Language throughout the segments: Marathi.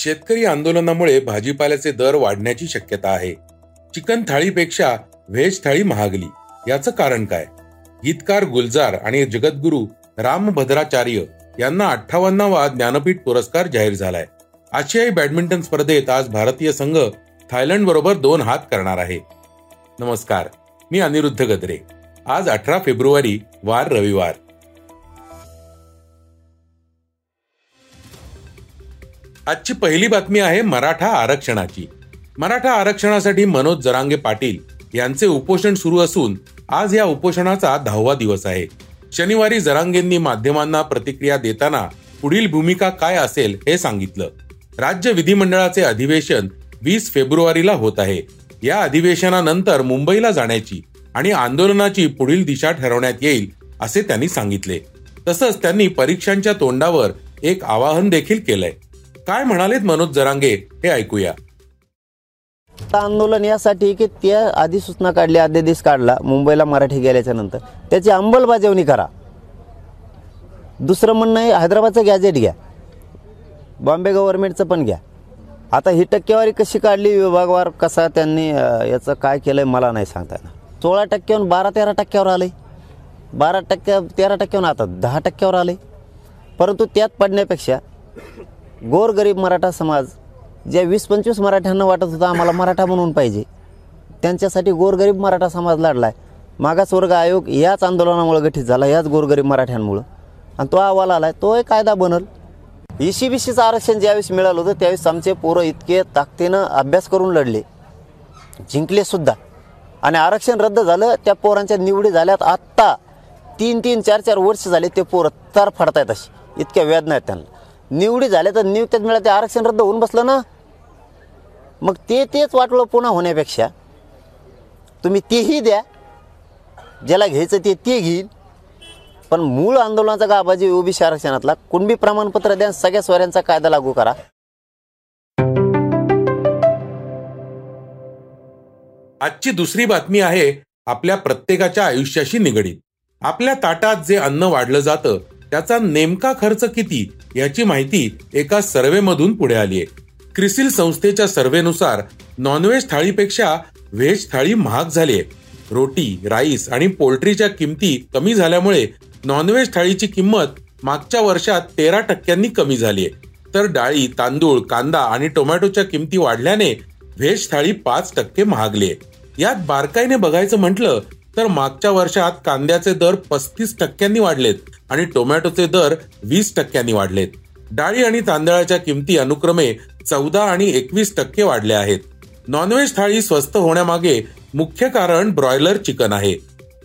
शेतकरी आंदोलनामुळे भाजीपाल्याचे दर वाढण्याची शक्यता आहे. चिकन थाळीपेक्षा व्हेज थाळी महागली. याचं कारण काय? गीतकार गुलजार आणि जगद्गुरू रामभद्राचार्य यांना अठ्ठावन्नावा ज्ञानपीठ पुरस्कार जाहीर झालाय. आशियाई बॅडमिंटन स्पर्धेत आज भारतीय संघ थायलंड बरोबर दोन हात करणार आहे. नमस्कार. मी अनिरुद्ध गद्रे. आज अठरा फेब्रुवारी वार रविवार. आजची पहिली बातमी आहे मराठा आरक्षणाची. मराठा आरक्षणासाठी मनोज जरांगे पाटील यांचे उपोषण सुरू असून आज या उपोषणाचा दहावा दिवस आहे. शनिवारी जरांगेंनी माध्यमांना प्रतिक्रिया देताना पुढील भूमिका काय असेल हे सांगितलं. राज्य विधिमंडळाचे अधिवेशन वीस फेब्रुवारीला होत आहे. या अधिवेशनानंतर मुंबईला जाण्याची आणि आंदोलनाची पुढील दिशा ठरवण्यात येईल असे त्यांनी सांगितले. तसंच त्यांनी परीक्षांच्या तोंडावर एक आवाहन देखील केलंय. काय म्हणालेत मनोज जरांगे? हे ऐकूया. आंदोलन यासाठी की त्या अधिसूचना काढली अध्यादेश काढला मुंबईला मराठी गेल्याच्यानंतर. त्याची अंमलबजावणी करा. दुसरं म्हणणं आहे हैदराबादचं गॅजेट घ्या. बॉम्बे गव्हर्नमेंटचं पण घ्या. आता ही टक्केवारी कशी काढली विभागवार कसा त्यांनी याचं काय केलं आहे मला नाही सांगता येणार. सोळा टक्क्याहून बारा तेरा टक्क्यावर आले. बारा टक्क्या तेरा टक्क्याहून आता दहा टक्क्यावर आले. परंतु त्यात पडण्यापेक्षा गोरगरीब मराठा समाज ज्या वीस पंचवीस मराठ्यांना वाटत होतं आम्हाला मराठा म्हणून पाहिजे त्यांच्यासाठी गोरगरीब मराठा समाज लढलाय. मागासवर्ग आयोग याच आंदोलनामुळे गठीत झाला याच गोरगरीब मराठ्यांमुळं. आणि तो अहवाल आलाय तो एक कायदा बनल. ईशी बीसीचं आरक्षण ज्यावेळेस मिळालं होतं त्यावेळेस आमचे पोरं इतके ताकदीनं अभ्यास करून लढले. जिंकले सुद्धा. आणि आरक्षण रद्द झालं त्या पोरांच्या निवडी झाल्यात आत्ता. तीन तीन चार चार वर्ष झाले ते पोरं तर फडतायत अशी. इतक्या वेदना आहेत त्यांना. निवडी झाल्या तर नियुक्त्यात मिळाल्या ते आरक्षण रद्द होऊन बसलं ना? मग ते तेच वाटलं पुन्हा होण्यापेक्षा. तुम्ही तेही द्या. ज्याला घ्यायचं ते ते घेईल. पण मूळ आंदोलनाचा गाबाजी ओबीसी आरक्षणातला कुणबी प्रमाणपत्र द्या सगळ्या स्वऱ्यांचा कायदा लागू करा. आजची दुसरी बातमी आहे आपल्या प्रत्येकाच्या आयुष्याशी निगडीत. आपल्या ताटात जे अन्न वाढलं जातं त्याचा नेमका खर्च किती याची माहिती एका सर्वेमधून पुढे आली आहे क्रिसिल संस्थेच्या सर्वेनुसार नॉनव्हेज थाळीपेक्षा व्हेज थाळी महाग झाली आहे रोटी राईस आणि पोल्ट्रीच्या किमती कमी झाल्यामुळे नॉनव्हेज थाळीची किंमत मागच्या वर्षात तेरा टक्क्यांनी कमी झाली आहे तर डाळी तांदूळ कांदा आणि टोमॅटोच्या किमती वाढल्याने व्हेज थाळी पाच टक्के महागली आहे यात बारकाईने बघायचं म्हटलं तर मागच्या वर्षात कांद्याचे दर पस्तीस टक्क्यांनी वाढलेत आणि टोमॅटोचे दर वीस टक्क्यांनी वाढलेत. डाळी आणि तांदळाच्या किमती अनुक्रमे चौदा आणि एकवीस टक्के वाढल्या आहेत. नॉनव्हेज थाळी स्वस्त होण्यामागे मुख्य कारण ब्रॉयलर चिकन आहे.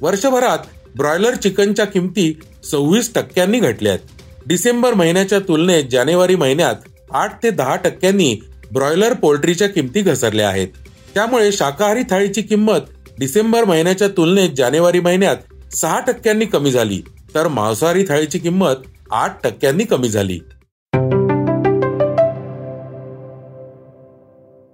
वर्षभरात ब्रॉयलर चिकनच्या किमती सव्वीस टक्क्यांनी घटल्यात. डिसेंबर महिन्याच्या तुलनेत जानेवारी महिन्यात आठ ते दहा टक्क्यांनी ब्रॉयलर पोल्ट्रीच्या किमती घसरल्या आहेत. त्यामुळे शाकाहारी थाळीची किंमत डिसेंबर महिन्याच्या तुलनेत जानेवारी महिन्यात सहा टक्क्यांनी कमी झाली तर मांसाहारी थाळीची किंमत आठ टक्क्यांनी कमी झाली.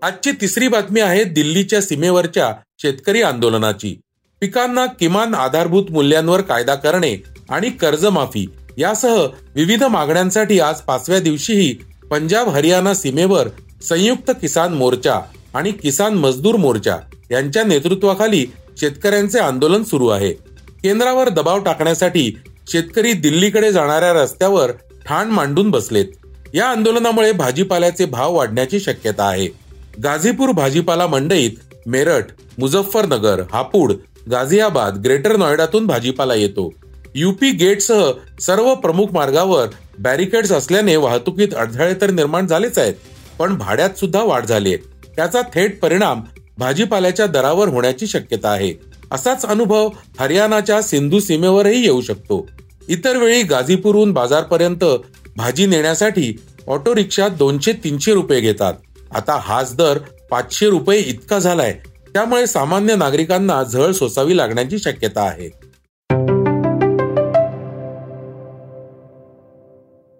आजची तिसरी बातमी आहे दिल्लीच्या सीमेवरच्या शेतकरी आंदोलनाची. पिकांना किमान आधारभूत मूल्यांवर कायदा करणे आणि कर्जमाफी यासह विविध मागण्यांसाठी आज पाचव्या दिवशीही पंजाब हरियाणा सीमेवर संयुक्त किसान मोर्चा आणि किसान मजदूर मोर्चा यांच्या नेतृत्वाखाली शेतकऱ्यांचे आंदोलन सुरू आहे. केंद्रावर दबाव टाकण्यासाठी शेतकरी दिल्लीकडे जाणाऱ्या रस्त्यावर ठाण मांडून बसलेत. या आंदोलनामुळे भाजीपाल्याचे भाव वाढण्याची शक्यता आहे. गाझीपूर भाजीपाला मंडईत मेरठ मुझफ्फरनगर हापूड गाझियाबाद ग्रेटर नोएडातून भाजीपाला येतो. युपी गेटसह सर्व प्रमुख मार्गावर बॅरिकेड्स असल्याने वाहतुकीत अडथळे तर निर्माण झालेच आहेत पण भाड्यात सुद्धा वाढ झाली आहे. त्याचा थेट परिणाम भाजीपाल्याच्या दरावर होण्याची शक्यता आहे. असाच अनुभव हरियाणाच्या सिंधू सीमेवरही येऊ शकतो. इतर वेळी गाझीपूरहून बाजारपर्यंत भाजी नेण्यासाठी ऑटो रिक्षा दोनशे तीनशे रुपये घेतात. आता हाच दर पाचशे रुपये इतका झालाय. त्यामुळे सामान्य नागरिकांना झळ सोसावी लागण्याची शक्यता आहे.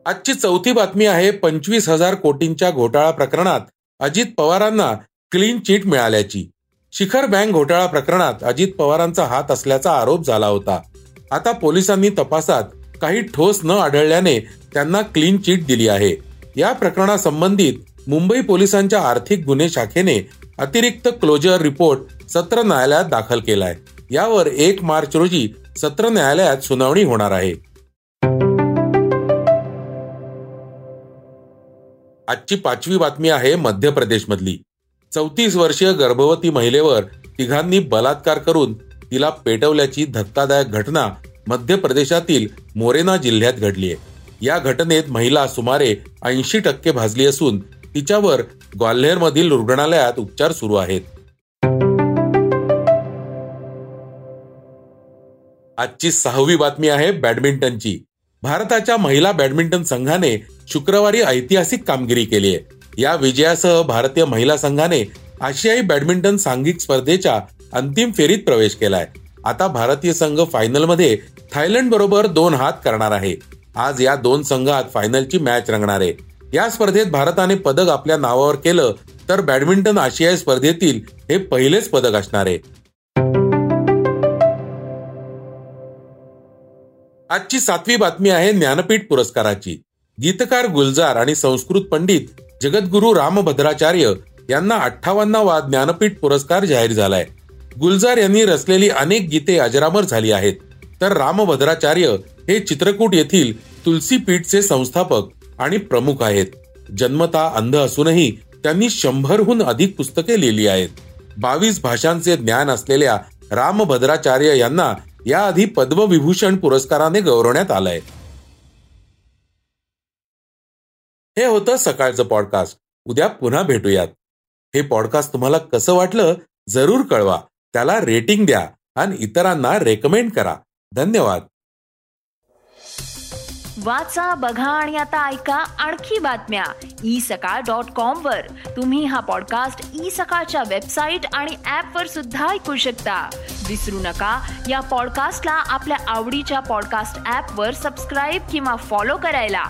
आजची चौथी बातमी आहे पंचवीस हजार कोटींच्या घोटाळा प्रकरणात अजित पवारांना क्लीन चिट मिळाल्याची. शिखर बँक घोटाळा प्रकरणात अजित पवारांचा हात असल्याचा आरोप झाला होता. आता पोलिसांनी तपासात काही ठोस न आढळल्याने त्यांना क्लीन चिट दिली आहे. या प्रकरणासंबंधित मुंबई पोलिसांच्या आर्थिक गुन्हे शाखेने अतिरिक्त क्लोजर रिपोर्ट सत्र न्यायालयात दाखल केलाय. यावर एक मार्च रोजी सत्र न्यायालयात सुनावणी होणार आहे. आजची पाचवी बातमी आहे मध्य प्रदेश मधली चौतीस वर्षीय गर्भवती महिलेवर तिघांनी बलात्कार करून तिला पेटवल्याची धक्कादायक घटना मध्य प्रदेशातील मोरेना जिल्ह्यात घडली आहे. या घटनेत महिला सुमारे ऐंशी टक्के भाजली असून तिच्यावर ग्वाल्हेर मधील रुग्णालयात उपचार सुरू आहेत. आजची सहावी बातमी आहे बॅडमिंटनची. भारताच्या महिला बॅडमिंटन संघाने शुक्रवारी ऐतिहासिक कामगिरी केली आहे. या विजयासह भारतीय महिला संघाने आशियाई बॅडमिंटन सांघिक स्पर्धेच्या अंतिम फेरीत प्रवेश केलाय. आता भारतीय संघ फायनलमध्ये थायलंड बरोबर दोन हात करणार आहे. आज या दोन संघात फायनलची मॅच रंगणार आहे. या स्पर्धेत भारताने पदक आपल्या नावावर केलं तर बॅडमिंटन आशियाई स्पर्धेतील हे पहिलेच पदक असणार आहे. आजची सातवी बातमी आहे ज्ञानपीठ पुरस्काराची. गीतकार गुलजार आणि संस्कृत पंडित जगद्गुरू रामभद्राचार्य यांना अठ्ठावन्नावा ज्ञानपीठ पुरस्कार जाहीर झालाय. गुलजार यांनी रचलेली अनेक गीते अजरामर झाली आहेत. तर रामभद्राचार्य हे चित्रकूट येथील तुलसीपीठचे संस्थापक आणि प्रमुख आहेत. जन्मता अंध असूनही त्यांनी शंभरहून अधिक पुस्तके लिहिली आहेत. बावीस भाषांचे ज्ञान असलेल्या रामभद्राचार्य यांना याआधी पद्मविभूषण पुरस्काराने गौरवण्यात आलंय. हे होतं सकाळचं पॉडकास्ट उद्या पुन्हा भेटूयात. हे पॉडकास्ट तुम्हाला कसं वाटलं जरूर कळवा. त्याला रेटिंग द्या आणि इतरांना रेकमेंड करा. धन्यवाद. वाचा बघा आणि आता ऐका आणखी बातम्या. ई सकाळ डॉट कॉम वर. तुम्ही हा पॉडकास्ट ई सकाळच्या वेबसाईट आणि ऍप वर सुद्धा ऐकू शकता. विसरू नका या पॉडकास्टला आपल्या आवडीच्या पॉडकास्ट ऍप वर सबस्क्राईब किंवा फॉलो करायला.